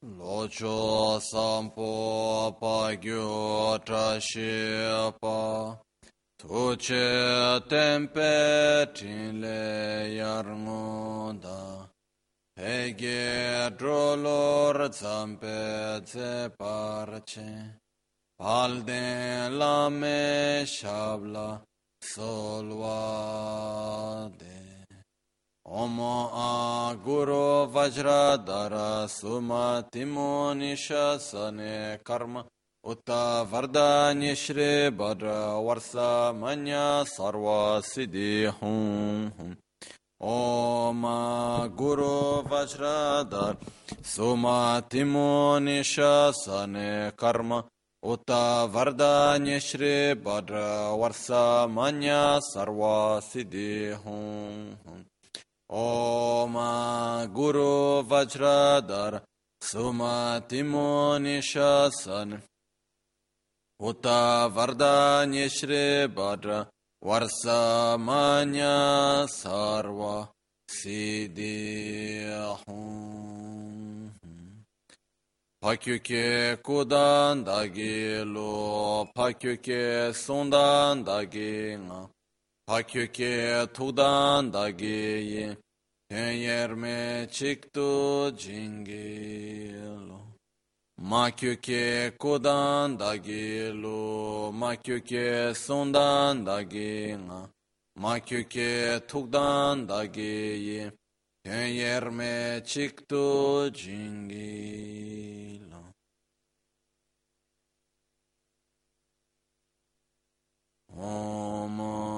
罗刹三婆巴鸠扎西巴，土切天贝天雷雅木达，黑杰卓罗赞贝切巴切，巴登拉梅沙布拉索瓦德。Hum Om Guru Vajradhar Sumatimo Nishasane Karma Uta Vardanya Shri Bhadra Varsa Manya Sarva Siddhi Hum Hum ओम गुरु वज्रधर सुमतिमो निशासन उत वरदान्य श्री भद्र वर्षमान्य सर्व सिद्धि Pakyuke kudan dagi lo, pakyuke sundan dagi nga. Hakyuki tudan dagiyi, tenyerme çıktı cingil. Makyuki kudan da dagilu, makyuki sundan dagina, makyuki tukdan dagiyi, tenyerme çıktı cingil. Om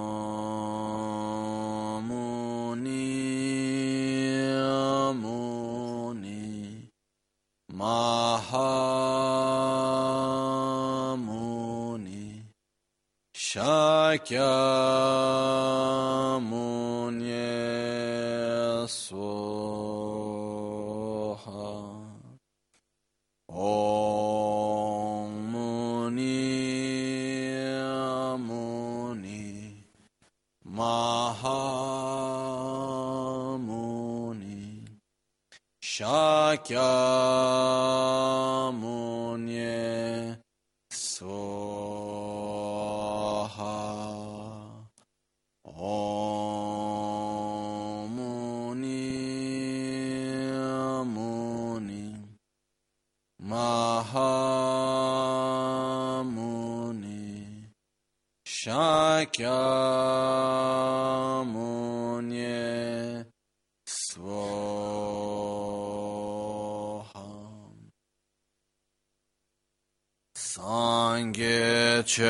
Mahamuni Shakyamuni Soha Shakyamuni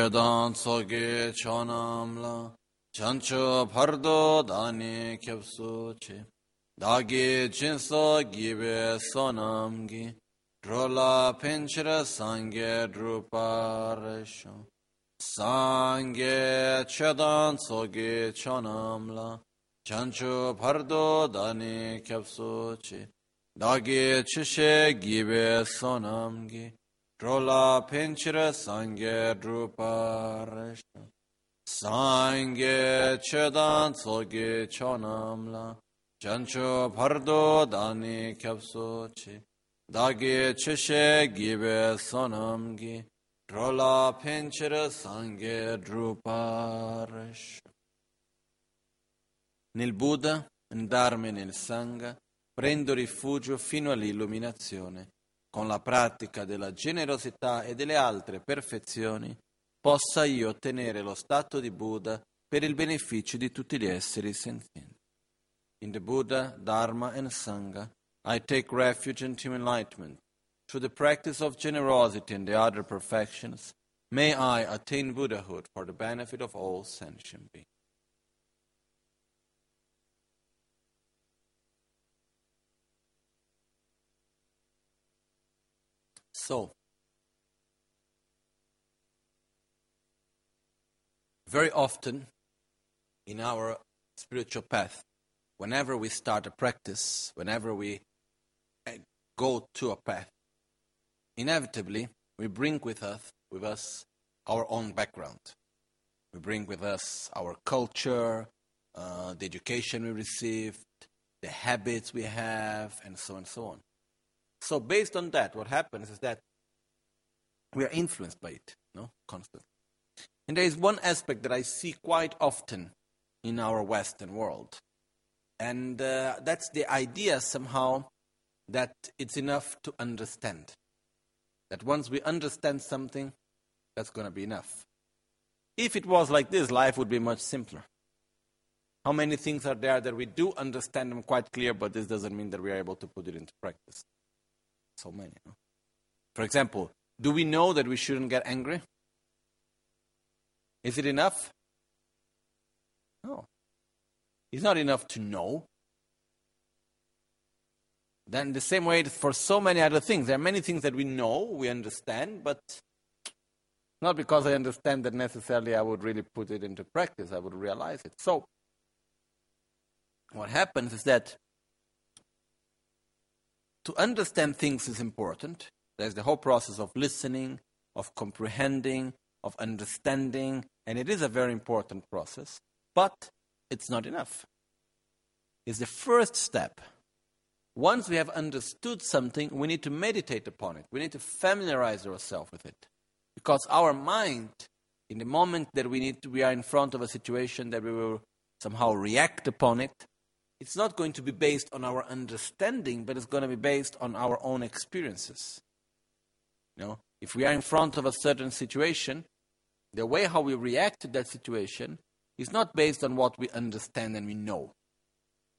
dan soge chonamla chancho pardo dani kepsu chi dagi chinso gibe sonamgi drola pinchira sange druparisho sange chedan soge chonamla chancho pardo dani kepsu chi dagi chishe gibe sonamgi Crolla pincere sangue drupa resha. Sangue cedan sogi chonamla. Chancho pardo dani capsoci. Dagi cesce gibe sonamgi. Crolla pincere sangue drupa resha. Nel Buddha, nel Dharma e nel Sangha, prendo rifugio fino all'illuminazione con la pratica della generosità e delle altre perfezioni, possa io ottenere lo stato di Buddha per il beneficio di tutti gli esseri senzienti. In the Buddha, Dharma and Sangha, I take refuge into enlightenment through the practice of generosity and the other perfections, may I attain Buddhahood for the benefit of all sentient beings. So, very often in our spiritual path, whenever we start a practice, whenever we eh, go to a path, inevitably we bring with us, with us our own background. We bring with us our culture, uh, the education we received, the habits we have, and so on and so on. So based on that, what happens is that we are influenced by it, no, constantly. And there is one aspect that I see quite often in our Western world, and uh, that's the idea somehow that it's enough to understand. That once we understand something, that's going to be enough. If it was like this, life would be much simpler. How many things are there that we do understand them quite clear, but this doesn't mean that we are able to put it into practice? So many. No? For example, do we know that we shouldn't get angry? Is it enough? No. It's not enough to know. Then, the same way for so many other things, there are many things that we know, we understand, but not because I understand that necessarily I would really put it into practice, I would realize it. So, what happens is that to understand things is important. There's the whole process of listening, of comprehending, of understanding, and it is a very important process, but it's not enough. It's the first step. Once we have understood something, we need to meditate upon it. We need to familiarize ourselves with it. Because our mind, in the moment that we, need to, we are in front of a situation that we will somehow react upon it, it's not going to be based on our understanding, but it's going to be based on our own experiences. You know, if we are in front of a certain situation, the way how we react to that situation is not based on what we understand and we know,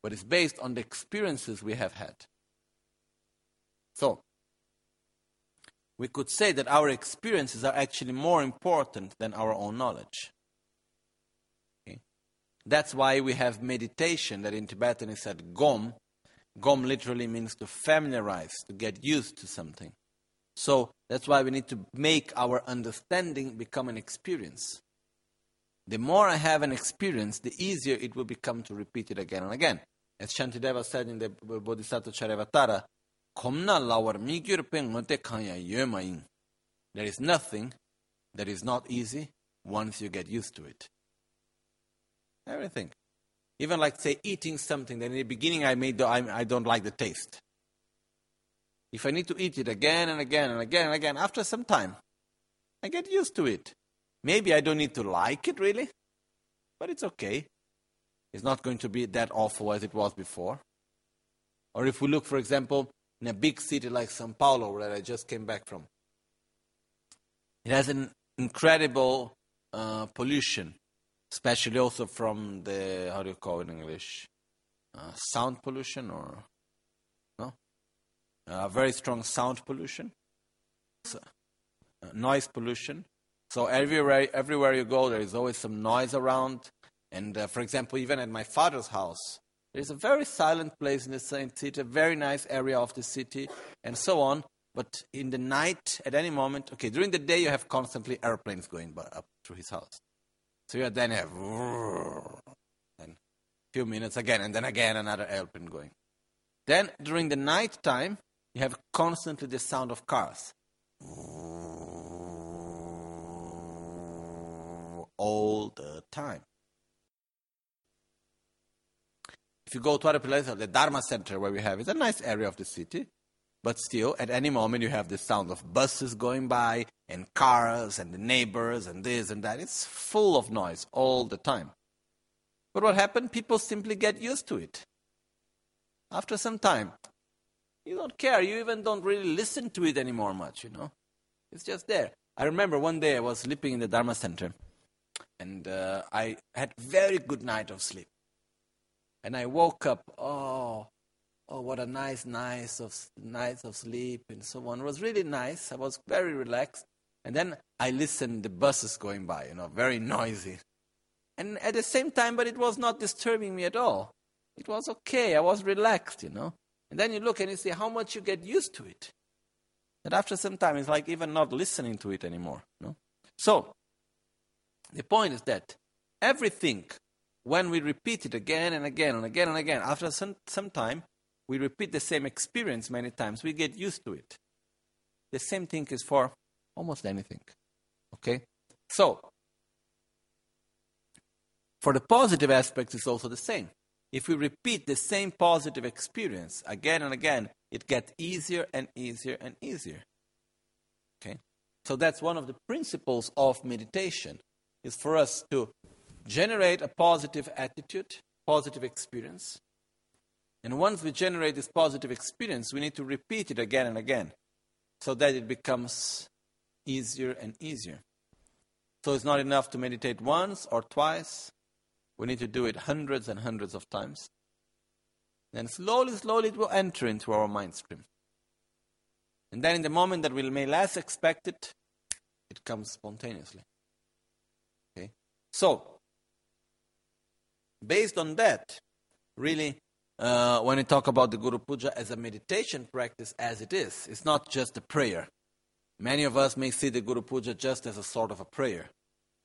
but it's based on the experiences we have had. So, we could say that our experiences are actually more important than our own knowledge. That's why we have meditation that in Tibetan is said gom. Gom literally means to familiarize, to get used to something. So that's why we need to make our understanding become an experience. The more I have an experience, the easier it will become to repeat it again and again. As Shantideva said in the Bodhisattva Charyavatara, There is nothing that is not easy once you get used to it. Everything. Even like, say, eating something that in the beginning I, made I, I don't like the taste. If I need to eat it again and again and again and again, after some time, I get used to it. Maybe I don't need to like it really, but it's okay. It's not going to be that awful as it was before. Or if we look, for example, in a big city like Sao Paulo, where I just came back from, it has an incredible uh, pollution especially also from the how do you call it in English, uh, sound pollution or no, uh, very strong sound pollution, so, uh, noise pollution. So everywhere everywhere you go, there is always some noise around. And uh, for example, even at my father's house, there is a very silent place in the city, a very nice area of the city, and so on. But in the night, at any moment, okay, during the day you have constantly airplanes going up through his house. So you then have a few minutes again, and then again another airplane going. Then during the night time, you have constantly the sound of cars. All the time. If you go to other places, the Dharma Center where we have, it's a nice area of the city. But still, at any moment, you have the sound of buses going by and cars and the neighbors and this and that. It's full of noise all the time. But what happened? People simply get used to it. After some time, you don't care. You even don't really listen to it anymore much, you know. It's just there. I remember one day I was sleeping in the Dharma Center and uh, I had very good night of sleep. And I woke up, oh, oh, what a nice night of nights of sleep and so on. It was really nice. I was very relaxed. And then I listened the buses going by, you know, very noisy. And at the same time, but it was not disturbing me at all. It was okay. I was relaxed, you know. And then you look and you see how much you get used to it. That after some time, it's like even not listening to it anymore. You know? So, the point is that everything, when we repeat it again and again and again and again, after some, some time, we repeat the same experience many times, we get used to it. The same thing is for almost anything. Okay? So, for the positive aspects, it's also the same. If we repeat the same positive experience again and again, it gets easier and easier and easier. Okay? So that's one of the principles of meditation is for us to generate a positive attitude, positive experience. And once we generate this positive experience, we need to repeat it again and again so that it becomes easier and easier. So it's not enough to meditate once or twice. We need to do it hundreds and hundreds of times. Then slowly, slowly it will enter into our mind stream. And then in the moment that we may less expect it, it comes spontaneously. Okay? So, based on that, really, uh, when we talk about the Guru Puja as a meditation practice as it is, it's not just a prayer. Many of us may see the Guru Puja just as a sort of a prayer,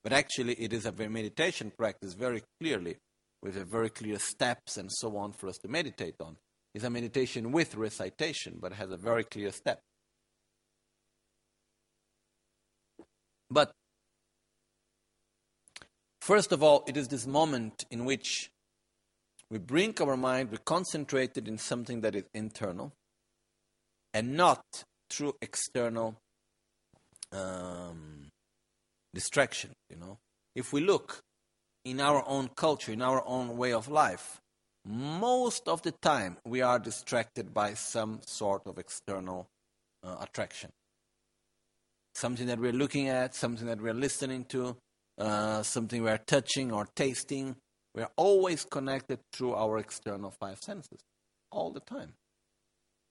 but actually it is a meditation practice very clearly, with very clear steps and so on for us to meditate on. It's a meditation with recitation, but has a very clear step. But first of all, it is this moment in which we bring our mind, we concentrate it in something that is internal and not through external um, distraction. You know, if we look in our own culture, in our own way of life, most of the time we are distracted by some sort of external uh, attraction. Something that we're looking at, something that we're listening to, uh, something we're touching or tasting. We're always connected through our external five senses, all the time.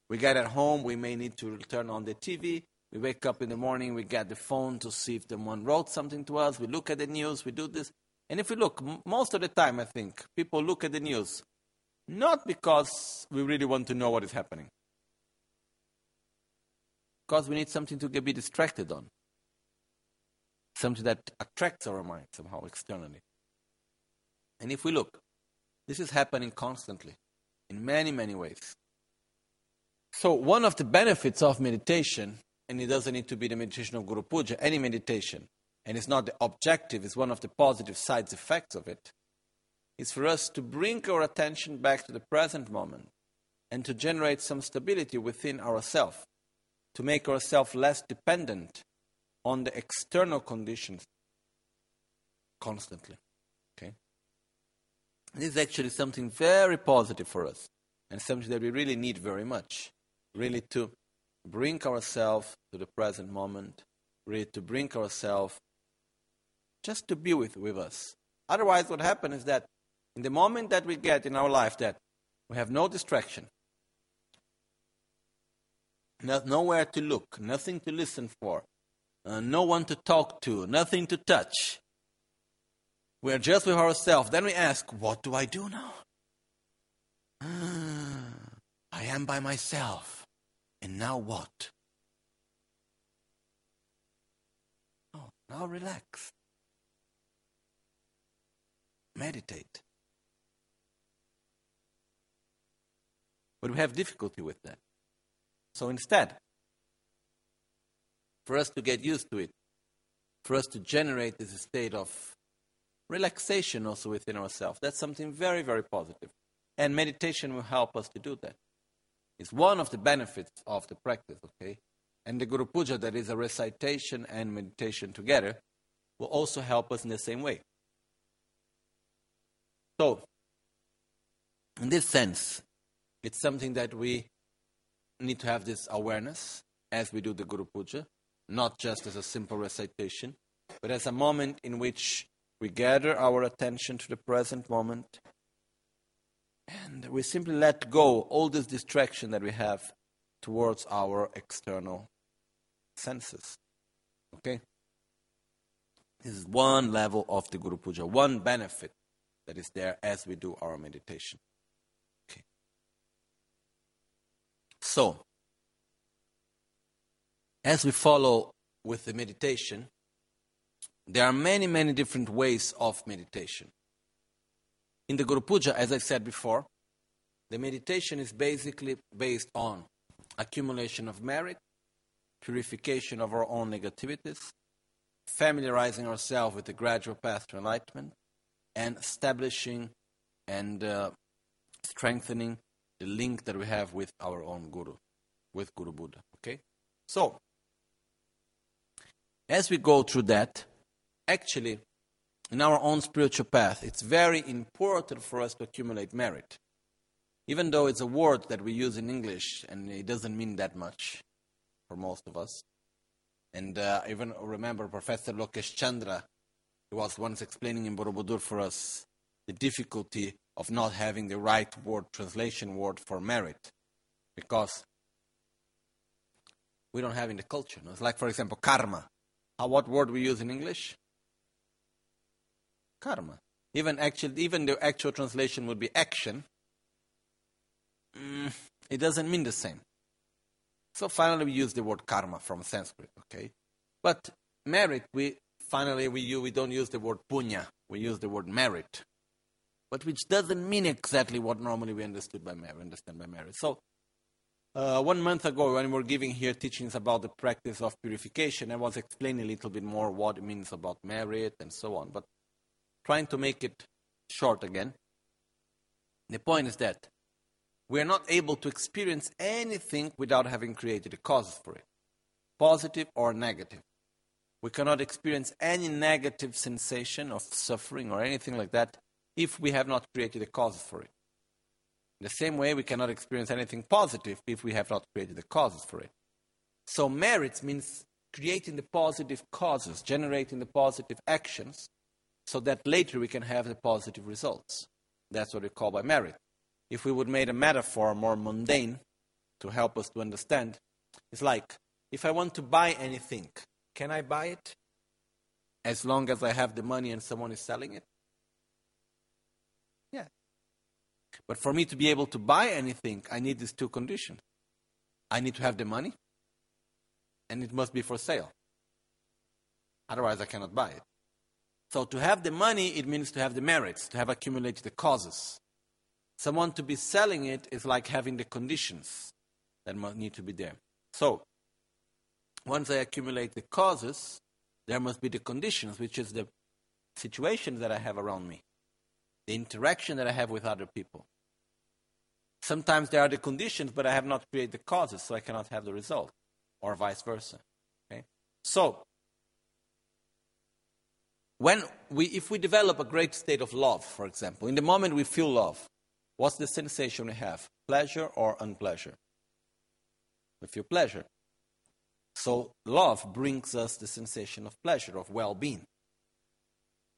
We get at home, we may need to turn on the TV, we wake up in the morning, we get the phone to see if someone wrote something to us. We look at the news, we do this. And if we look, most of the time, I think, people look at the news not because we really want to know what is happening, because we need something to get, be distracted on, something that attracts our mind somehow externally. And if we look, this is happening constantly in many, many ways. So, one of the benefits of meditation and it doesn't need to be the meditation of Guru Puja, any meditation, and it's not the objective, it's one of the positive side effects of it, is for us to bring our attention back to the present moment and to generate some stability within ourselves, to make ourselves less dependent on the external conditions constantly. This is actually something very positive for us and something that we really need very much, really to bring ourselves to the present moment, really to bring ourselves just to be with, with us. Otherwise, what happens is that in the moment that we get in our life that we have no distraction, no, nowhere to look, nothing to listen for, uh, no one to talk to, nothing to touch, we are just with ourselves. Then we ask, What do I do now? Ah, I am by myself. And now what? Oh, now relax. Meditate. But we have difficulty with that. So instead, for us to get used to it, for us to generate this state of relaxation also within ourselves, that's something very, very positive. And meditation will help us to do that. It's one of the benefits of the practice, okay? And the Guru Puja, that is a recitation and meditation together, will also help us in the same way. So, in this sense, it's something that we need to have this awareness as we do the Guru Puja, not just as a simple recitation, but as a moment in which we gather our attention to the present moment and we simply let go all this distraction that we have towards our external senses. Okay? This is one level of the Guru Puja, one benefit that is there as we do our meditation. Okay. So, as we follow with the meditation, there are many, many different ways of meditation. In the Guru Puja, as I said before, the meditation is basically based on accumulation of merit, purification of our own negativities, familiarizing ourselves with the gradual path to enlightenment, and establishing and uh, strengthening the link that we have with our own Guru, with Guru Buddha. Okay? So, as we go through that, actually, in our own spiritual path, it's very important for us to accumulate merit. Even though it's a word that we use in English and it doesn't mean that much for most of us. And uh, even remember Professor Lokesh Chandra, he was once explaining in Borobudur for us the difficulty of not having the right word, translation word for merit. Because we don't have in the culture. It's like, for example, karma. How, what word we use in English? Karma. Even actual, even the actual translation would be action. Mm, it doesn't mean the same. So finally, we use the word karma from Sanskrit. Okay, but merit, we finally we we don't use the word punya. We use the word merit, but which doesn't mean exactly what normally we understood by merit. Understand by merit. So uh, one month ago, when we were giving here teachings about the practice of purification, I was explaining a little bit more what it means about merit and so on, but trying to make it short again. The point is that we are not able to experience anything without having created a cause for it, positive or negative. We cannot experience any negative sensation of suffering or anything like that if we have not created a cause for it. In the same way, we cannot experience anything positive if we have not created the causes for it. So, merits means creating the positive causes, generating the positive actions, so that later we can have the positive results. That's what we call by merit. If we would make a metaphor more mundane to help us to understand, it's like if I want to buy anything, can I buy it as long as I have the money and someone is selling it? Yeah. But for me to be able to buy anything, I need these two conditions. I need to have the money, and it must be for sale. Otherwise, I cannot buy it. So, to have the money, it means to have the merits, to have accumulated the causes. Someone to be selling it is like having the conditions that must need to be there. So, once I accumulate the causes, there must be the conditions, which is the situation that I have around me, the interaction that I have with other people. Sometimes there are the conditions, but I have not created the causes, so I cannot have the result, or vice versa. Okay? So, when we, if we develop a great state of love, for example, in the moment we feel love, what's the sensation we have? Pleasure or unpleasure? We feel pleasure. So, love brings us the sensation of pleasure, of well being.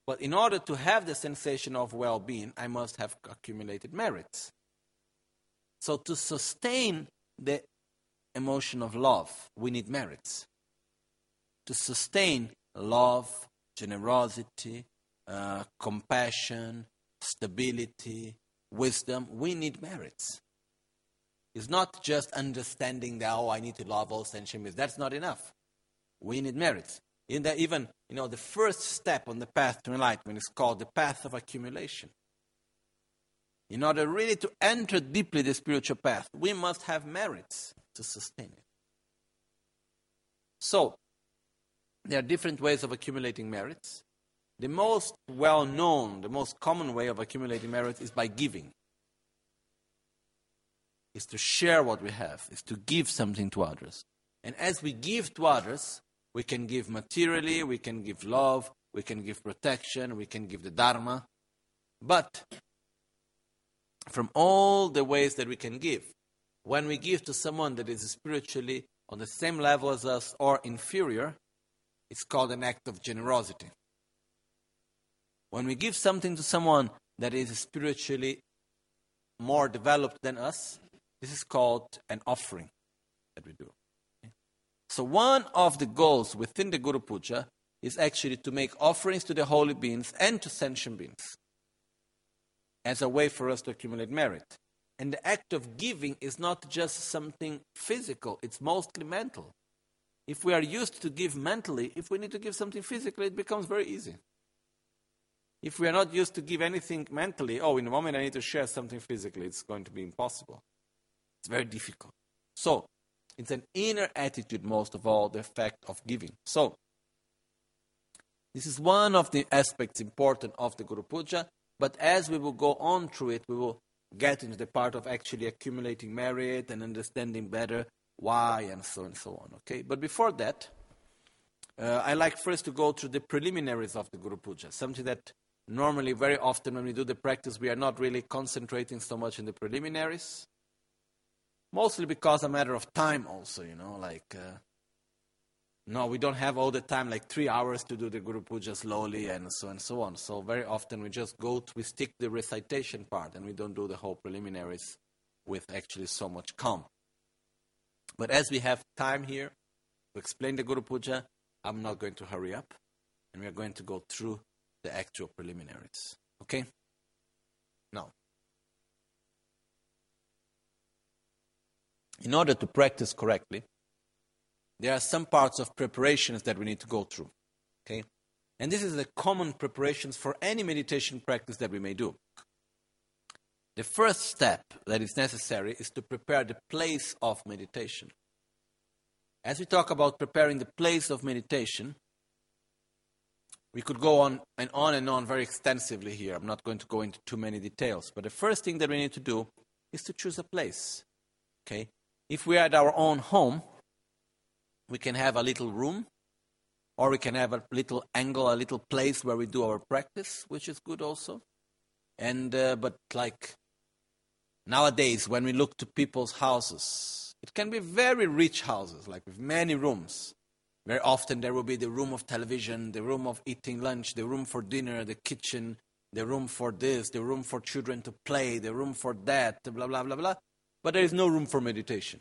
But in order to have the sensation of well being, I must have accumulated merits. So, to sustain the emotion of love, we need merits. To sustain love, generosity, uh, compassion, stability, wisdom, we need merits. It's not just understanding that, oh, I need to love all sentient beings. That's not enough. We need merits. In that, even, you know, the first step on the path to enlightenment is called the path of accumulation. In order really to enter deeply the spiritual path, we must have merits to sustain it. So, there are different ways of accumulating merits. The most well known, the most common way of accumulating merits is by giving. Is to share what we have, is to give something to others. And as we give to others, we can give materially, we can give love, we can give protection, we can give the Dharma. But from all the ways that we can give. When we give to someone that is spiritually on the same level as us or inferior, it's called an act of generosity. When we give something to someone that is spiritually more developed than us, this is called an offering that we do. So, one of the goals within the Guru Puja is actually to make offerings to the holy beings and to sentient beings as a way for us to accumulate merit. And the act of giving is not just something physical, it's mostly mental. If we are used to give mentally, if we need to give something physically, it becomes very easy. If we are not used to give anything mentally, oh, in a moment I need to share something physically, it's going to be impossible. It's very difficult. So, it's an inner attitude, most of all, the effect of giving. So, this is one of the aspects important of the Guru Puja. But as we will go on through it, we will get into the part of actually accumulating merit and understanding better why, and so and so on. Okay, but before that, uh, I like first to go through the preliminaries of the Guru Puja, something that normally, very often, when we do the practice, we are not really concentrating so much in the preliminaries. Mostly because a matter of time, also, you know, like. Uh, no, we don't have all the time, like three hours to do the Guru Puja slowly and so and so on. So very often we just go, to, we stick the recitation part and we don't do the whole preliminaries with actually so much calm. But as we have time here to explain the Guru Puja, I'm not going to hurry up and we are going to go through the actual preliminaries. Okay? Now, in order to practice correctly, there are some parts of preparations that we need to go through. Okay? And this is the common preparations for any meditation practice that we may do. The first step that is necessary is to prepare the place of meditation. As we talk about preparing the place of meditation, we could go on and on and on very extensively here. I'm not going to go into too many details, but the first thing that we need to do is to choose a place. Okay? If we are at our own home, we can have a little room, or we can have a little angle, a little place where we do our practice, which is good also. And uh, but like nowadays, when we look to people's houses, it can be very rich houses, like with many rooms. Very often there will be the room of television, the room of eating lunch, the room for dinner, the kitchen, the room for this, the room for children to play, the room for that, blah blah blah blah. But there is no room for meditation.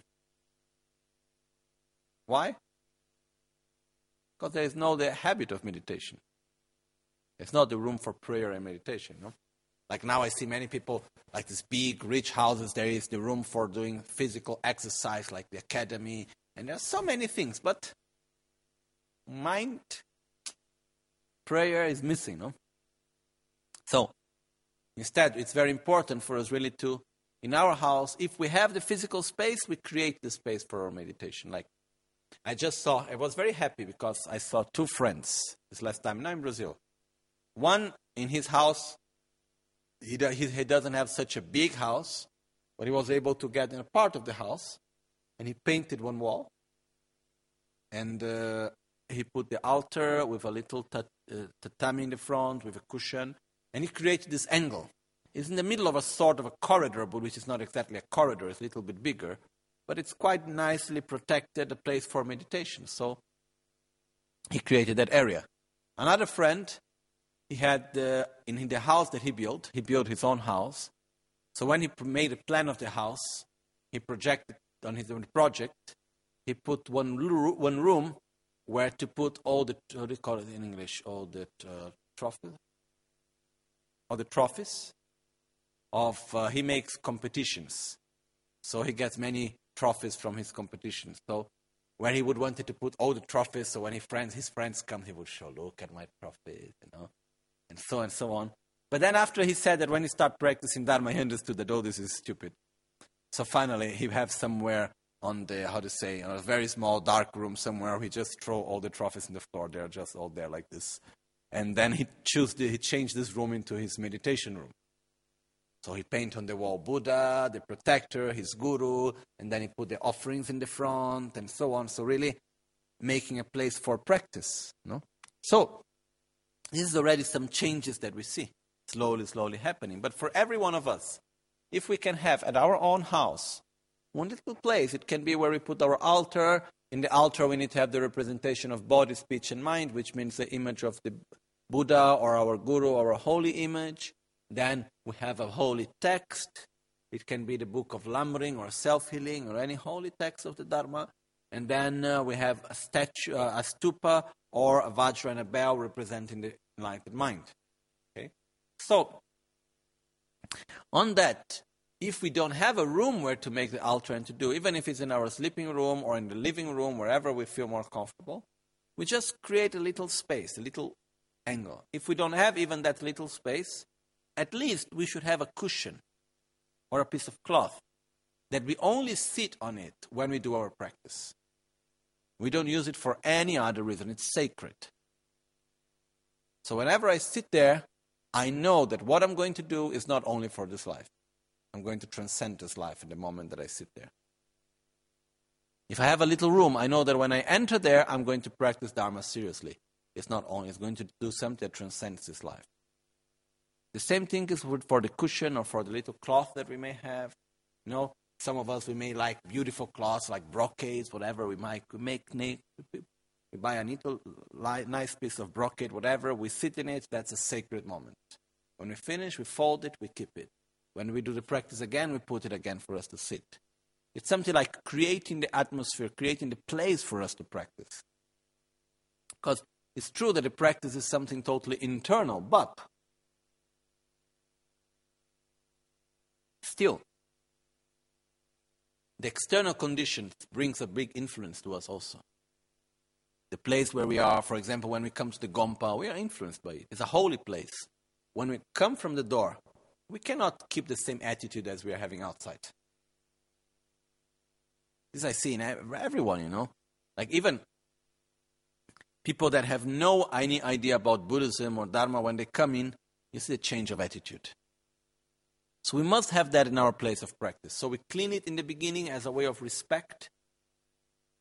Why? Because there is no the habit of meditation. It's not the room for prayer and meditation. No? Like now, I see many people like these big, rich houses. There is the room for doing physical exercise, like the academy, and there are so many things. But mind, prayer is missing. No. So instead, it's very important for us really to, in our house, if we have the physical space, we create the space for our meditation. Like I just saw, I was very happy because I saw two friends this last time, now in Brazil. One in his house, he, he, he doesn't have such a big house, but he was able to get in a part of the house and he painted one wall. And uh, he put the altar with a little tat, uh, tatami in the front with a cushion, and he created this angle. It's in the middle of a sort of a corridor, but which is not exactly a corridor, it's a little bit bigger but it's quite nicely protected, a place for meditation. So he created that area. Another friend, he had in the house that he built, he built his own house. So when he made a plan of the house, he projected on his own project, he put one, one room where to put all the, how do you call it in English, all the uh, trophies? All the trophies of, uh, he makes competitions. So he gets many trophies from his competitions. So when he would wanted to put all the trophies, so when his friends, his friends come, he would show, look at my trophies, you know, and so and so on. But then after he said that when he started practicing Dharma, he understood that, oh, this is stupid. So finally, he have somewhere on the, how to say, in a very small dark room somewhere, he just throw all the trophies in the floor. They're just all there like this. And then he choose the, he changed this room into his meditation room. So he paint on the wall Buddha, the protector, his guru, and then he put the offerings in the front and so on. So really making a place for practice. No? So this is already some changes that we see slowly, slowly happening. But for every one of us, if we can have at our own house one little place, it can be where we put our altar. In the altar, we need to have the representation of body, speech, and mind, which means the image of the Buddha or our guru or a holy image. Then we have a holy text. It can be the book of Lamrim or self healing or any holy text of the Dharma. And then uh, we have a statue, uh, a stupa, or a vajra and a bell representing the enlightened mind. Okay? So, on that, if we don't have a room where to make the altar and to do, even if it's in our sleeping room or in the living room, wherever we feel more comfortable, we just create a little space, a little angle. If we don't have even that little space, at least we should have a cushion or a piece of cloth that we only sit on it when we do our practice. We don't use it for any other reason, it's sacred. So whenever I sit there, I know that what I'm going to do is not only for this life. I'm going to transcend this life in the moment that I sit there. If I have a little room, I know that when I enter there, I'm going to practice Dharma seriously. It's not only, it's going to do something that transcends this life. The same thing is for the cushion or for the little cloth that we may have. You know, some of us, we may like beautiful cloths like brocades, whatever. We might make, we buy a little nice piece of brocade, whatever. We sit in it. That's a sacred moment. When we finish, we fold it, we keep it. When we do the practice again, we put it again for us to sit. It's something like creating the atmosphere, creating the place for us to practice. Because it's true that the practice is something totally internal, but still, the external conditions brings a big influence to us also. The place where we are, for example, when we come to the Gompa, we are influenced by it. It's a holy place. When we come from the door, we cannot keep the same attitude as we are having outside. This I see in everyone, you know. Like even people that have no any idea about Buddhism or Dharma, when they come in, you see a change of attitude. So we must have that in our place of practice. So we clean it in the beginning as a way of respect.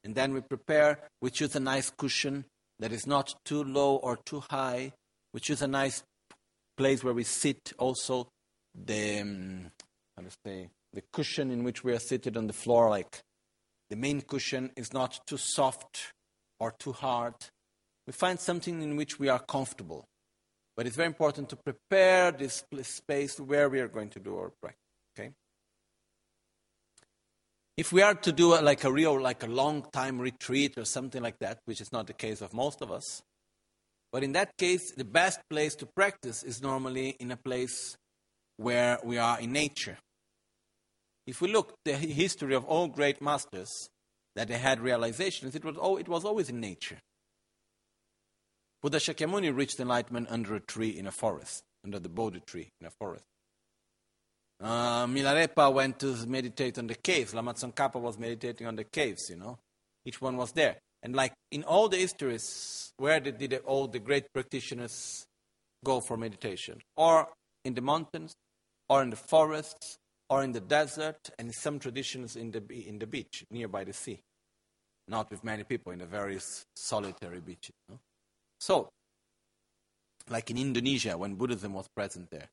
And then we prepare, we choose a nice cushion that is not too low or too high. We choose a nice place where we sit also. The, um, how to say, the cushion in which we are seated on the floor, like the main cushion is not too soft or too hard. We find something in which we are comfortable. But it's very important to prepare this space where we are going to do our practice. Okay? If we are to do a, like a real, like a long time retreat or something like that, which is not the case of most of us, but in that case, the best place to practice is normally in a place where we are in nature. If we look the history of all great masters that they had realizations, it was, oh, it was always in nature. Buddha Shakyamuni reached enlightenment under a tree in a forest, under the Bodhi tree in a forest. Uh, Milarepa went to meditate on the caves. Lama Tsongkhapa was meditating on the caves, you know. Each one was there. And like in all the histories, where did, did all the great practitioners go for meditation? Or in the mountains, or in the forests, or in the desert, and in some traditions in the, in the beach, nearby the sea. Not with many people, in the very solitary beaches. So, like in Indonesia, when Buddhism was present there,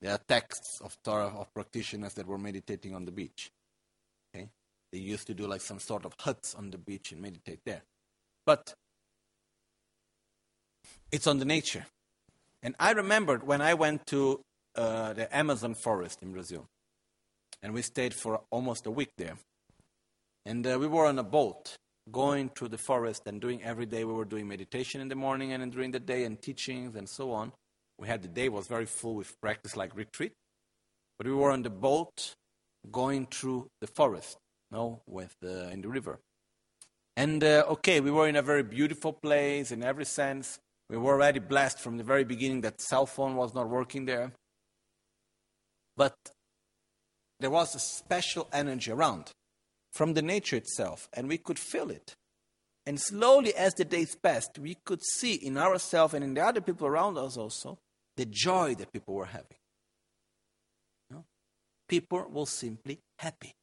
there are texts of Torah of practitioners that were meditating on the beach. Okay? They used to do like some sort of huts on the beach and meditate there. But it's on the nature. And I remembered when I went to uh, the Amazon forest in Brazil and we stayed for almost a week there. And uh, we were on a boat going through the forest and doing every day. We were doing meditation in the morning and during the day and teachings and so on. We had the day was very full with practice like retreat, but we were on the boat going through the forest, know, with uh, in the river. And uh, okay, we were in a very beautiful place in every sense. We were already blessed from the very beginning that cell phone was not working there. But there was a special energy around from the nature itself, and we could feel it. And slowly, as the days passed, we could see in ourselves and in the other people around us also the joy that people were having. You know? People were simply happy.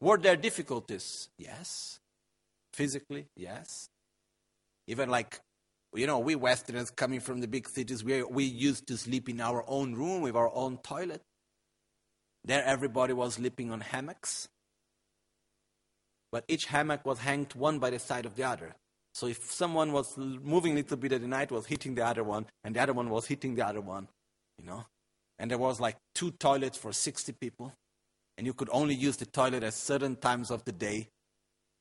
Were there difficulties? Yes. Physically? Yes. Even like you know, we Westerners coming from the big cities, we, we used to sleep in our own room with our own toilet. There, everybody was sleeping on hammocks. But each hammock was hanged one by the side of the other. So if someone was moving a little bit at night, was hitting the other one, and the other one was hitting the other one, you know. And there was like two toilets for 60 people, and you could only use the toilet at certain times of the day.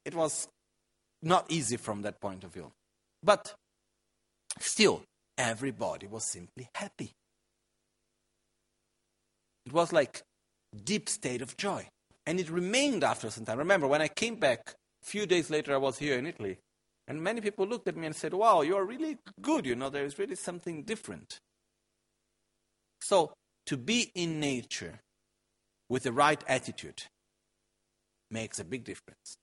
It was not easy from that point of view. But still, everybody was simply happy. It was like deep state of joy. And it remained after some time. Remember, when I came back, a few days later, I was here in Italy. And many people looked at me and said, Wow, you are really good. You know, there is really something different. So, to be in nature with the right attitude makes a big difference.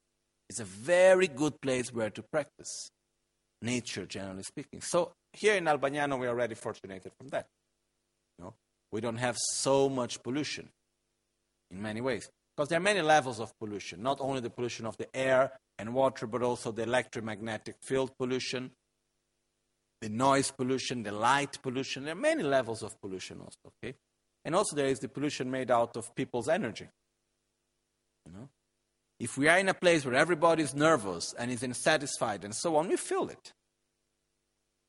It's a very good place where to practice nature, generally speaking. So, here in Albagnano, we are already fortunate from that. You know, we don't have so much pollution in many ways. Because there are many levels of pollution, not only the pollution of the air and water, but also the electromagnetic field pollution, the noise pollution, the light pollution. There are many levels of pollution also, okay? And also there is the pollution made out of people's energy. You know? If we are in a place where everybody is nervous and is unsatisfied and so on, we feel it.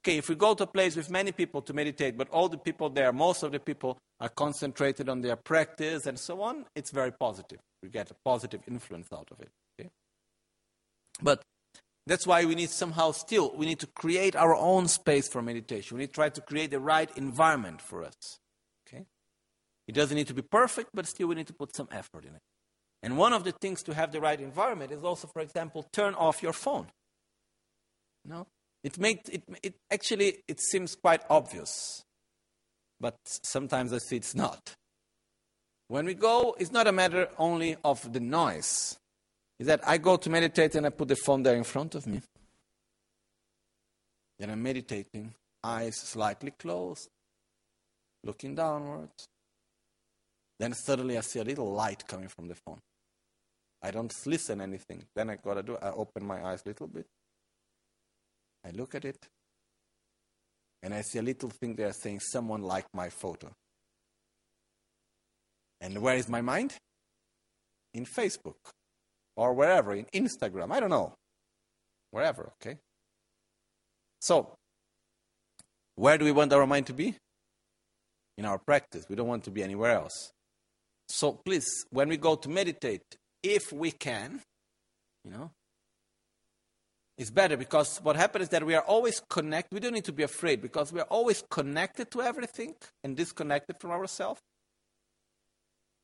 Okay, if we go to a place with many people to meditate, but all the people there, most of the people are concentrated on their practice and so on, it's very positive. We get a positive influence out of it. Okay? But that's why we need somehow still, we need to create our own space for meditation. We need to try to create the right environment for us. Okay? It doesn't need to be perfect, but still we need to put some effort in it. And one of the things to have the right environment is also, for example, turn off your phone. You know? It, makes, it, it actually it seems quite obvious, but sometimes I see it's not. When we go, it's not a matter only of the noise. Is that I go to meditate and I put the phone there in front of me. Then I'm meditating, eyes slightly closed, looking downwards. Then suddenly I see a little light coming from the phone. I don't listen anything. Then I gotta do I open my eyes a little bit. I look at it and I see a little thing there saying, Someone liked my photo. And where is my mind? In Facebook or wherever, in Instagram, I don't know. Wherever, okay? So, where do we want our mind to be? In our practice. We don't want to be anywhere else. So, please, when we go to meditate, if we can, you know, it's better because what happens is that we are always connected. We don't need to be afraid because we are always connected to everything and disconnected from ourselves.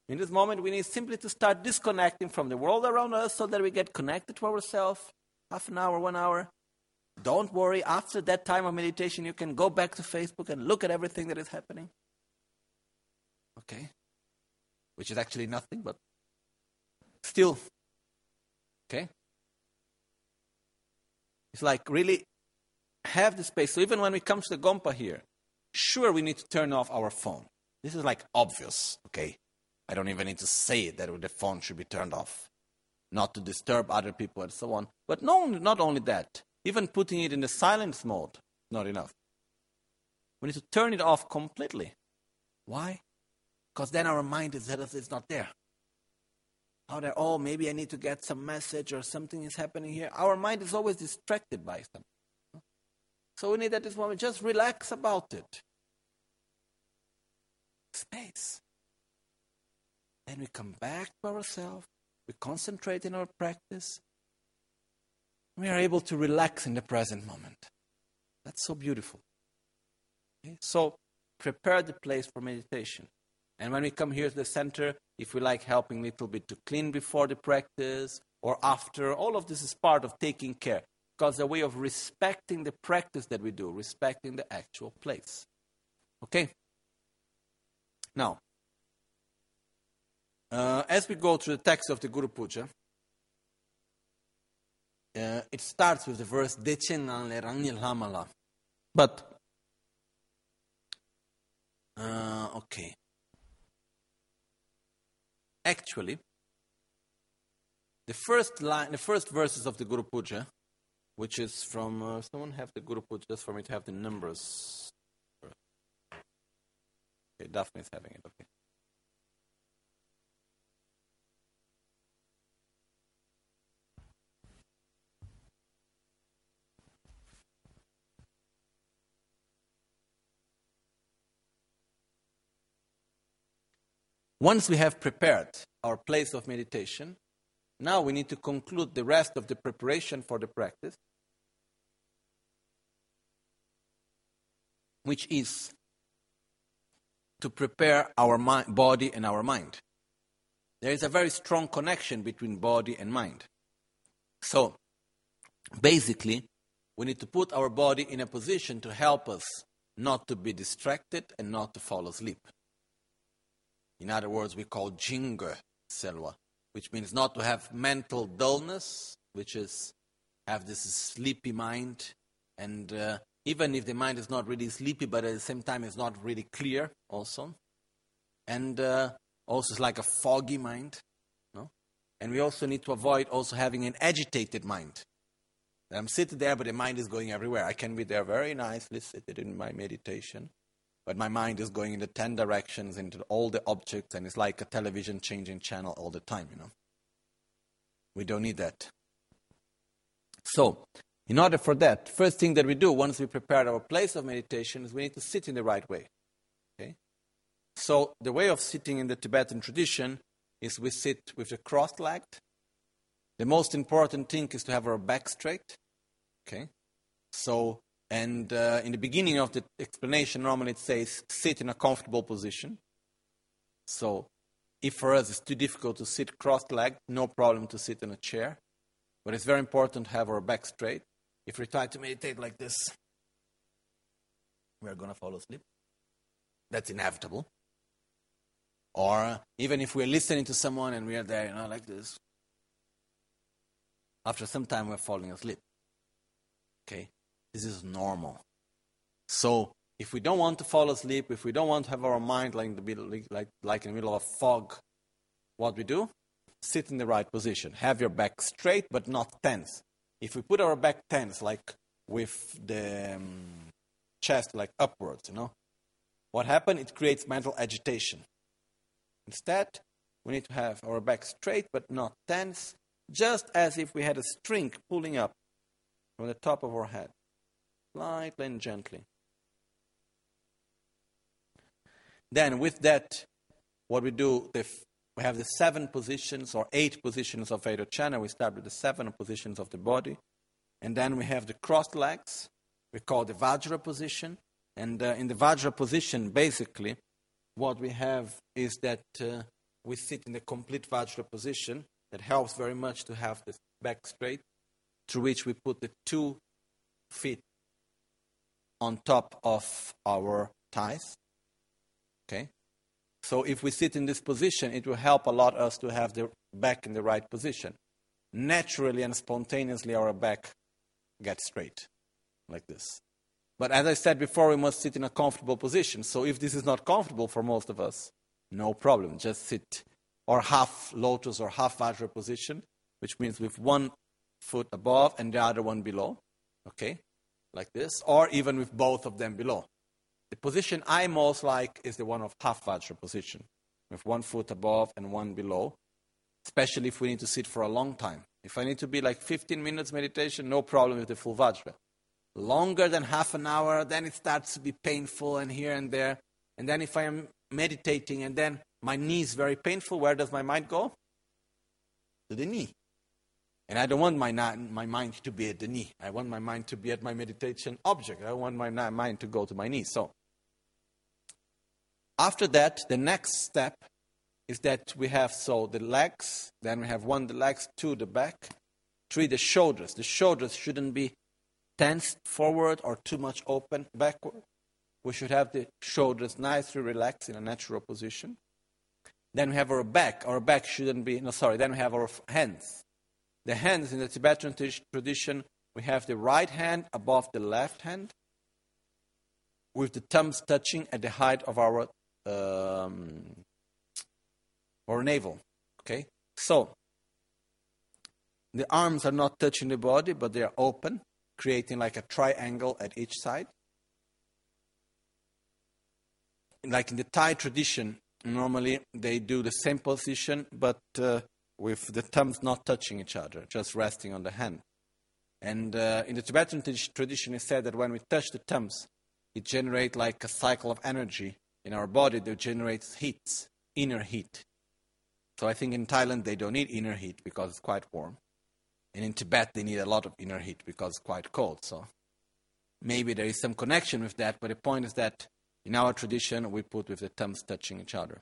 In this moment, we need simply to start disconnecting from the world around us so that we get connected to ourselves. Half an hour, one hour. Don't worry, after that time of meditation, you can go back to Facebook and look at everything that is happening. Okay? Which is actually nothing, but still. Okay? It's like really have the space. So even when we come to the Gompa here, sure we need to turn off our phone. This is like obvious, okay? I don't even need to say it, that the phone should be turned off, not to disturb other people and so on. But no, not only that, even putting it in the silence mode, not enough. We need to turn it off completely. Why? Because then our mind is that it's not there that, oh, maybe I need to get some message or something is happening here. Our mind is always distracted by something. So we need at this moment just relax about it. Space. Then we come back to ourselves. We concentrate in our practice. We are able to relax in the present moment. That's so beautiful. Okay? So prepare the place for meditation. And when we come here to the center, if we like helping a little bit to clean before the practice or after, all of this is part of taking care. Because a way of respecting the practice that we do, respecting the actual place. Okay? Now, uh, as we go through the text of the Guru Puja, uh, it starts with the verse Dechenan le Rangnil Hamala. But, uh, okay. Actually, the first line, the first verses of the Guru Puja, which is from uh, someone have the Guru Puja just for me to have the numbers. Okay, Daphne is having it. Okay. Once we have prepared our place of meditation, now we need to conclude the rest of the preparation for the practice, which is to prepare our body and our mind. There is a very strong connection between body and mind. So, basically, we need to put our body in a position to help us not to be distracted and not to fall asleep. In other words, we call jinga selwa, which means not to have mental dullness, which is have this sleepy mind, and uh, even if the mind is not really sleepy, but at the same time it's not really clear also, and uh, also it's like a foggy mind. No? and we also need to avoid also having an agitated mind. I'm sitting there, but the mind is going everywhere. I can be there very nicely, seated in my meditation, but my mind is going in the ten directions into all the objects, and it's like a television changing channel all the time, you know. We don't need that. So, in order for that, first thing that we do once we prepare our place of meditation is we need to sit in the right way. Okay? So, the way of sitting in the Tibetan tradition is we sit with the crossed leg. The most important thing is to have our back straight. Okay? So, and uh, in the beginning of the explanation, normally it says sit in a comfortable position. So, if for us it's too difficult to sit cross-legged, no problem to sit in a chair. But it's very important to have our back straight. If we try to meditate like this, we are going to fall asleep. That's inevitable. Or even if we're listening to someone and we are there, you know, like this, after some time we're falling asleep. Okay? This is normal. So, if we don't want to fall asleep, if we don't want to have our mind like in the middle, like, like in the middle of a fog, what we do? Sit in the right position. Have your back straight but not tense. If we put our back tense, like with the um, chest like upwards, you know, what happens? It creates mental agitation. Instead, we need to have our back straight but not tense, just as if we had a string pulling up from the top of our head, lightly and gently. Then, with that, what we do, we have the seven positions or eight positions of Vairochana. We start with the seven positions of the body. And then we have the crossed legs, we call the Vajra position. And uh, in the Vajra position, basically, what we have is that uh, we sit in the complete Vajra position. That helps very much to have the back straight, through which we put the two feet on top of our thighs. Okay? So if we sit in this position, it will help a lot us to have the back in the right position. Naturally and spontaneously, our back gets straight, like this. But as I said before, we must sit in a comfortable position. So if this is not comfortable for most of us, no problem. Just sit or half lotus or half vajra position, which means with one foot above and the other one below. Okay? Like this. Or even with both of them below. The position I most like is the one of half vajra position, with one foot above and one below, especially if we need to sit for a long time. If I need to be like 15 minutes meditation, no problem with the full vajra longer than half an hour, then it starts to be painful and here and there. And then if I am meditating and then my knee is very painful, where does my mind go? To the knee. And I don't want my, my mind to be at the knee. I want my mind to be at my meditation object. I want my mind to go to my knee. So, after that, the next step is that we have so the legs, then we have one the legs, two the back, three the shoulders. The shoulders shouldn't be tensed forward or too much open backward. We should have the shoulders nicely relaxed in a natural position. Then we have our back. Our back shouldn't be, no, sorry, then we have our hands. The hands in the Tibetan tradition, we have the right hand above the left hand with the thumbs touching at the height of our, um, our navel. Okay? So, the arms are not touching the body, but they are open creating like a triangle at each side. Like in the Thai tradition, normally they do the same position, but uh, with the thumbs not touching each other, just resting on the hand. And uh, in the Tibetan tradition, it's said that when we touch the thumbs, it generates like a cycle of energy in our body that generates heat, inner heat. So I think in Thailand they don't need inner heat because it's quite warm. And in Tibet, they need a lot of inner heat because it's quite cold. So maybe there is some connection with that, but the point is that in our tradition, we put with the thumbs touching each other.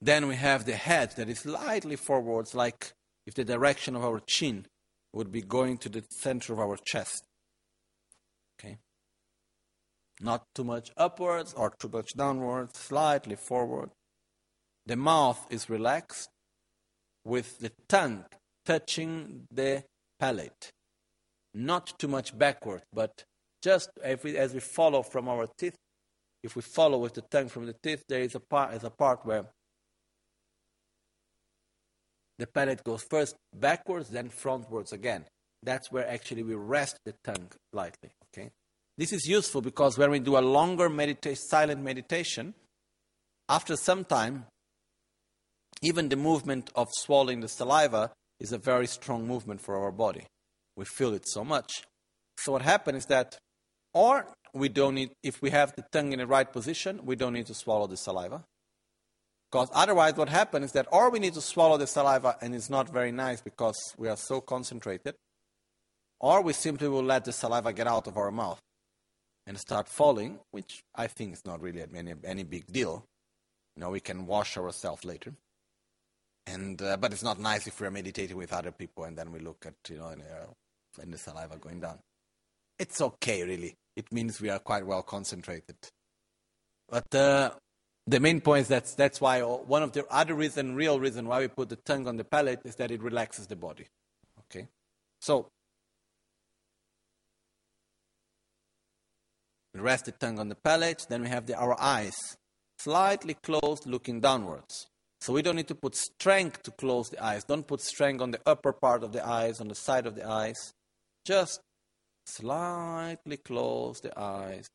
Then we have the head that is slightly forwards, like if the direction of our chin would be going to the center of our chest. Okay? Not too much upwards or too much downwards, slightly forward. The mouth is relaxed with the tongue touching the palate. Not too much backward, but just as we, as we follow from our teeth, if we follow with the tongue from the teeth, there is a part, is a part where the palate goes first backwards, then frontwards again. That's where actually we rest the tongue lightly. Okay? This is useful because when we do a longer medita- silent meditation, after some time, even the movement of swallowing the saliva is a very strong movement for our body. We feel it so much. So what happens is that, or we don't need, if we have the tongue in the right position, we don't need to swallow the saliva. Because otherwise, what happens is that, or we need to swallow the saliva and it's not very nice because we are so concentrated, or we simply will let the saliva get out of our mouth and start falling, which I think is not really any, any big deal. You know, we can wash ourselves later. And, uh, but it's not nice if we're meditating with other people and then we look at, you know, and, uh, and the saliva going down. It's okay, really. It means we are quite well concentrated. But uh, the main point is that that's why one of the other reason, real reason why we put the tongue on the palate is that it relaxes the body. Okay? So, we rest the tongue on the palate, then we have the, our eyes slightly closed, looking downwards. So we don't need to put strength to close the eyes. Don't put strength on the upper part of the eyes, on the side of the eyes. Just slightly close the eyes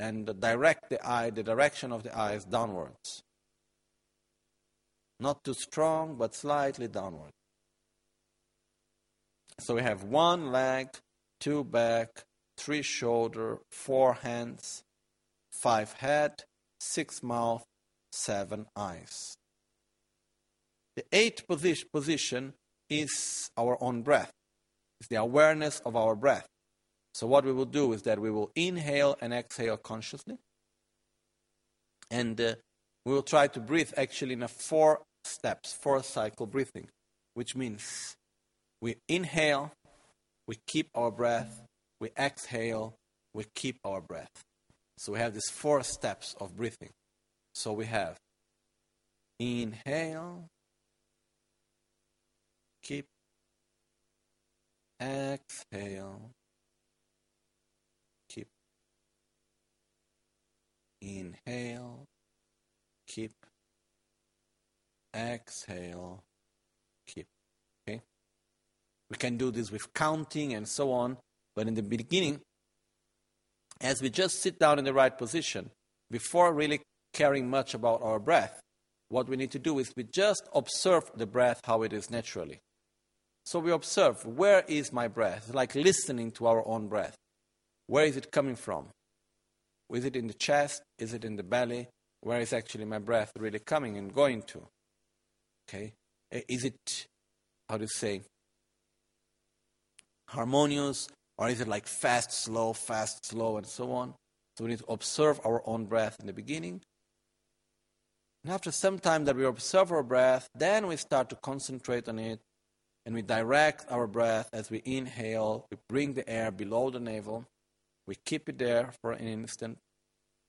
and direct the eye, the direction of the eyes downwards. Not too strong, but slightly downward. So we have one leg, two back, three shoulder, four hands, five head, six mouth, seven eyes. The eighth position is our own breath. It's the awareness of our breath. So, what we will do is that we will inhale and exhale consciously. And uh, we will try to breathe actually in a four steps, four cycle breathing, which means we inhale, we keep our breath, we exhale, we keep our breath. So, we have these four steps of breathing. So, we have inhale, keep, exhale, Inhale, keep, exhale, keep. Okay? We can do this with counting and so on, but in the beginning, as we just sit down in the right position, before really caring much about our breath, what we need to do is we just observe the breath how it is naturally. So we observe where is my breath, like listening to our own breath. Where is it coming from? Is it in the chest? Is it in the belly? Where is actually my breath really coming and going to? Okay? Uh, is it, how to say, harmonious? Or is it like fast, slow, fast, slow, and so on? So we need to observe our own breath in the beginning. And after some time that we observe our breath, then we start to concentrate on it and we direct our breath as we inhale. We bring the air below the navel. We keep it there for an instant.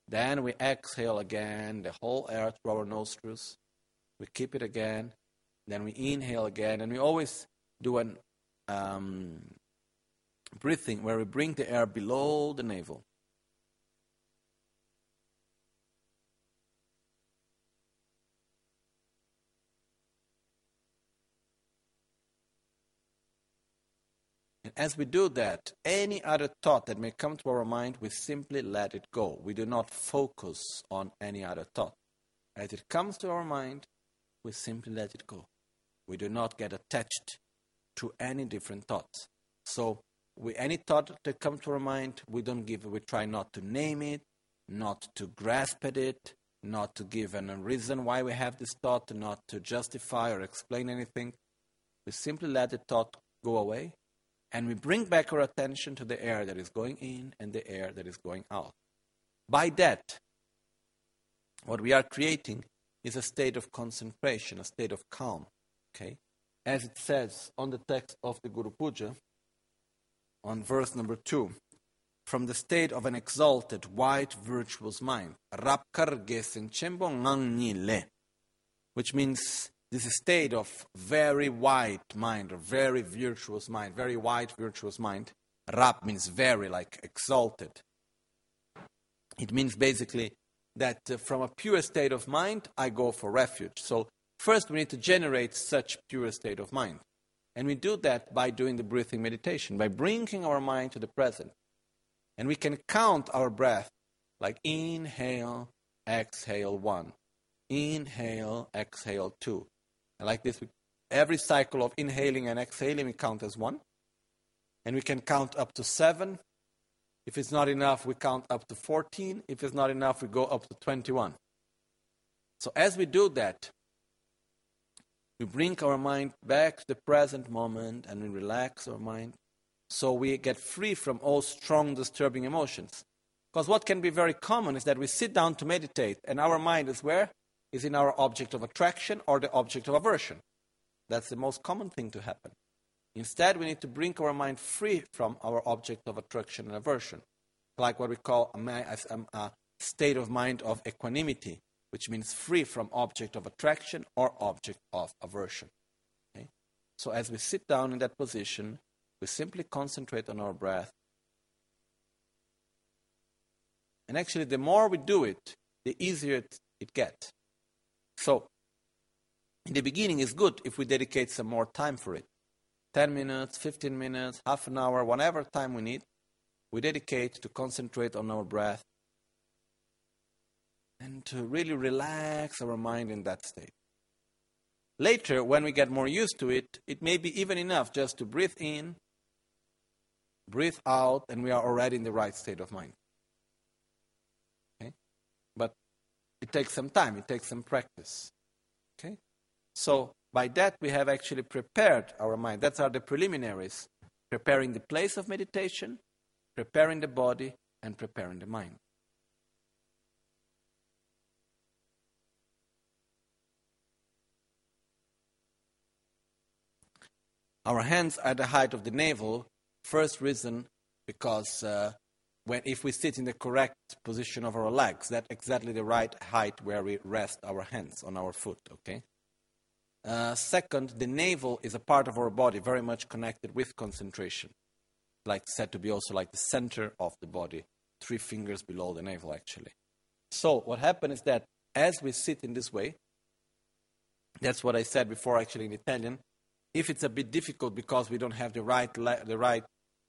Then we exhale again the whole air through our nostrils. We keep it again. Then we inhale again. And we always do an um, breathing where we bring the air below the navel. And as we do that, any other thought that may come to our mind, we simply let it go. We do not focus on any other thought. As it comes to our mind, we simply let it go. We do not get attached to any different thoughts. So, we, any thought that comes to our mind, we don't give. We try not to name it, not to grasp at it, not to give a reason why we have this thought, not to justify or explain anything. We simply let the thought go away and we bring back our attention to the air that is going in and the air that is going out. By that, what we are creating is a state of concentration, a state of calm. Okay? As it says on the text of the Guru Puja, on verse number two, from the state of an exalted, white, virtuous mind, which means this state of very white mind or very virtuous mind, very white virtuous mind. Rab means very, like exalted. It means basically that uh, from a pure state of mind, I go for refuge. So First, we need to generate such pure state of mind. And we do that by doing the breathing meditation, by bringing our mind to the present. And we can count our breath like inhale, exhale, one. Inhale, exhale, two. And like this, every cycle of inhaling and exhaling, we count as one. And we can count up to seven. If it's not enough, we count up to 14. If it's not enough, we go up to 21. So as we do that, we bring our mind back to the present moment and we relax our mind so we get free from all strong disturbing emotions. Because what can be very common is that we sit down to meditate and our mind is where? Is in our object of attraction or the object of aversion. That's the most common thing to happen. Instead, we need to bring our mind free from our object of attraction and aversion, like what we call a, um, a state of mind of equanimity, which means free from object of attraction or object of aversion. Okay? So, as we sit down in that position, we simply concentrate on our breath. And actually, the more we do it, the easier it gets. So, in the beginning, it's good if we dedicate some more time for it. 10 minutes, 15 minutes, half an hour, whatever time we need, we dedicate to concentrate on our breath and to really relax our mind in that state. Later, when we get more used to it, it may be even enough just to breathe in, breathe out, and we are already in the right state of mind. Okay? But it takes some time, it takes some practice. Okay? So, by that, we have actually prepared our mind. That's are the preliminaries preparing the place of meditation, preparing the body, and preparing the mind. Our hands are the height of the navel. First reason because uh, when if we sit in the correct position of our legs, that's exactly the right height where we rest our hands on our foot. Okay. Uh, second, the navel is a part of our body very much connected with concentration, like said to be also like the center of the body, three fingers below the navel actually. So what happens is that as we sit in this way, that's what I said before actually in Italian. If it's a bit difficult because we don't have the right le- the right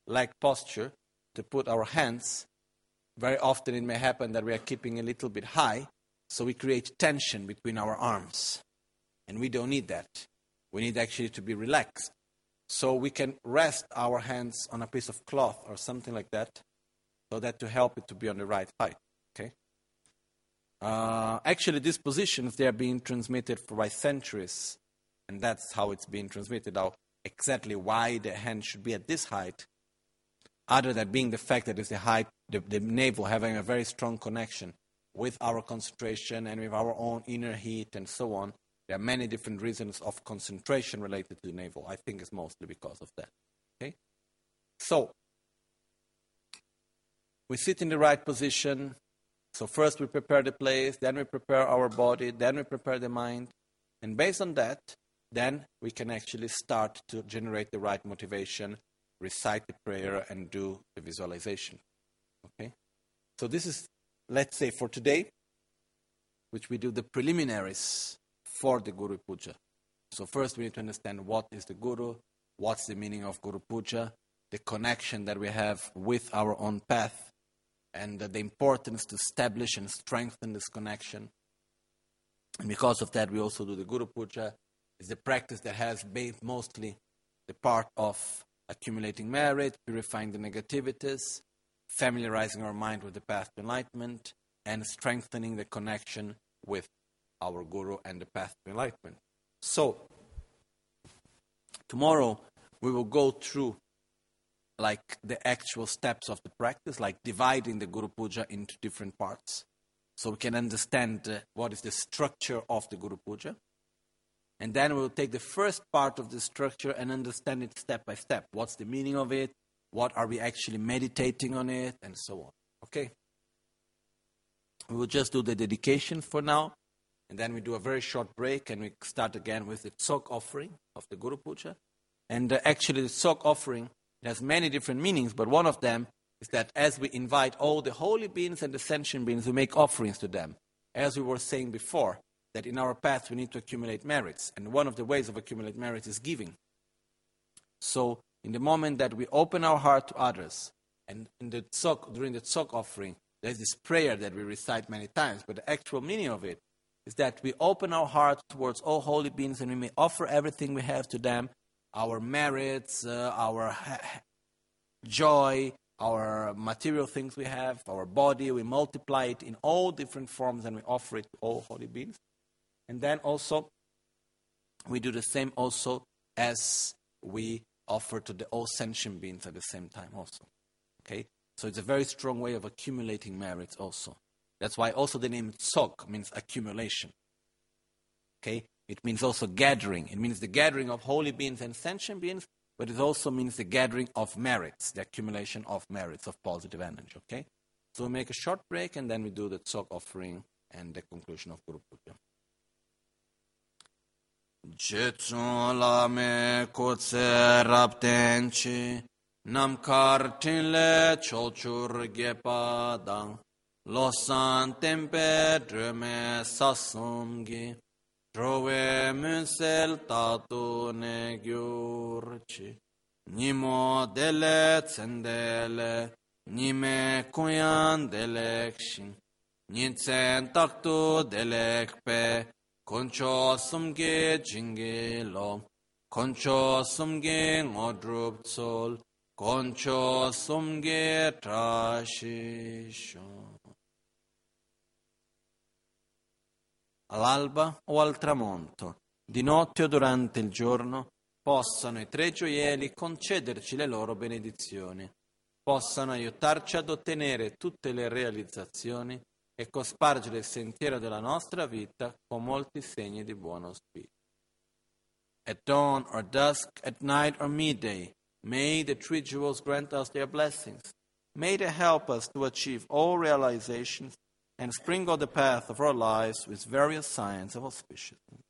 leg posture to put our hands, very often it may happen that we are keeping a little bit high, so we create tension between our arms. And we don't need that. We need actually to be relaxed. So we can rest our hands on a piece of cloth or something like that, so that to help it to be on the right height. Okay. Uh, actually, these positions they are being transmitted for by centuries, and that's how it's being transmitted. Now, exactly why the hand should be at this height, other than being the fact that it's the height, the, the navel having a very strong connection with our concentration and with our own inner heat and so on, there are many different reasons of concentration related to the navel. I think it's mostly because of that. Okay? So, we sit in the right position. So, first we prepare the place, then we prepare our body, then we prepare the mind. And based on that, then we can actually start to generate the right motivation, recite the prayer, and do the visualization. Okay? So, this is, let's say, for today, which we do the preliminaries for the Guru Puja. So first we need to understand what is the Guru, what's the meaning of Guru Puja, the connection that we have with our own path, and the importance to establish and strengthen this connection. And because of that, we also do the Guru Puja. It's a practice that has based mostly the part of accumulating merit, purifying the negativities, familiarizing our mind with the path to enlightenment, and strengthening the connection with our Guru and the path to enlightenment. So, tomorrow we will go through like the actual steps of the practice, like dividing the Guru Puja into different parts, so we can understand uh, what is the structure of the Guru Puja. And then we'll take the first part of the structure and understand it step by step. What's the meaning of it? What are we actually meditating on it? And so on. Okay? We will just do the dedication for now. And then we do a very short break and we start again with the Tsok offering of the Guru Puja. And uh, actually, the Tsok offering has many different meanings, but one of them is that as we invite all the holy beings and the sentient beings, we make offerings to them. As we were saying before, that in our path we need to accumulate merits, and one of the ways of accumulate merits is giving. So, in the moment that we open our heart to others, and the tzok, during the tzok offering, there's this prayer that we recite many times, but the actual meaning of it is that we open our heart towards all holy beings and we may offer everything we have to them our merits, uh, our joy, our material things we have, our body, we multiply it in all different forms and we offer it to all holy beings. And then also, we do the same also as we offer to the all sentient beings at the same time also. Okay? So it's a very strong way of accumulating merits also. That's why also the name tzok means accumulation. Okay? It means also gathering. It means the gathering of holy beings and sentient beings, but it also means the gathering of merits, the accumulation of merits of positive energy. Okay? So we make a short break and then we do the tzok offering and the conclusion of Guru Puja. Jetsun lame kotse raptenchi, nam kartinle cholchur gepadang, losan tempe drume sasumgi, drove munsel tatu ne gyurchi, nimo dele tsendele, nime kuyan delekshin, nintsen taktu delekpe, koncho sumge jinge lo. Koncho sumge ngodrup tsol koncho sumge trashisho. All'alba o al tramonto di notte o durante il giorno possano i tre gioielli concederci le loro benedizioni. Possano aiutarci ad ottenere tutte le realizzazioni e cospargere il sentiero della nostra vita con molti segni di buono spirito. At dawn or dusk, at night or midday, may the three jewels grant us their blessings. May they help us to achieve all realizations and sprinkle the path of our lives with various signs of auspiciousness.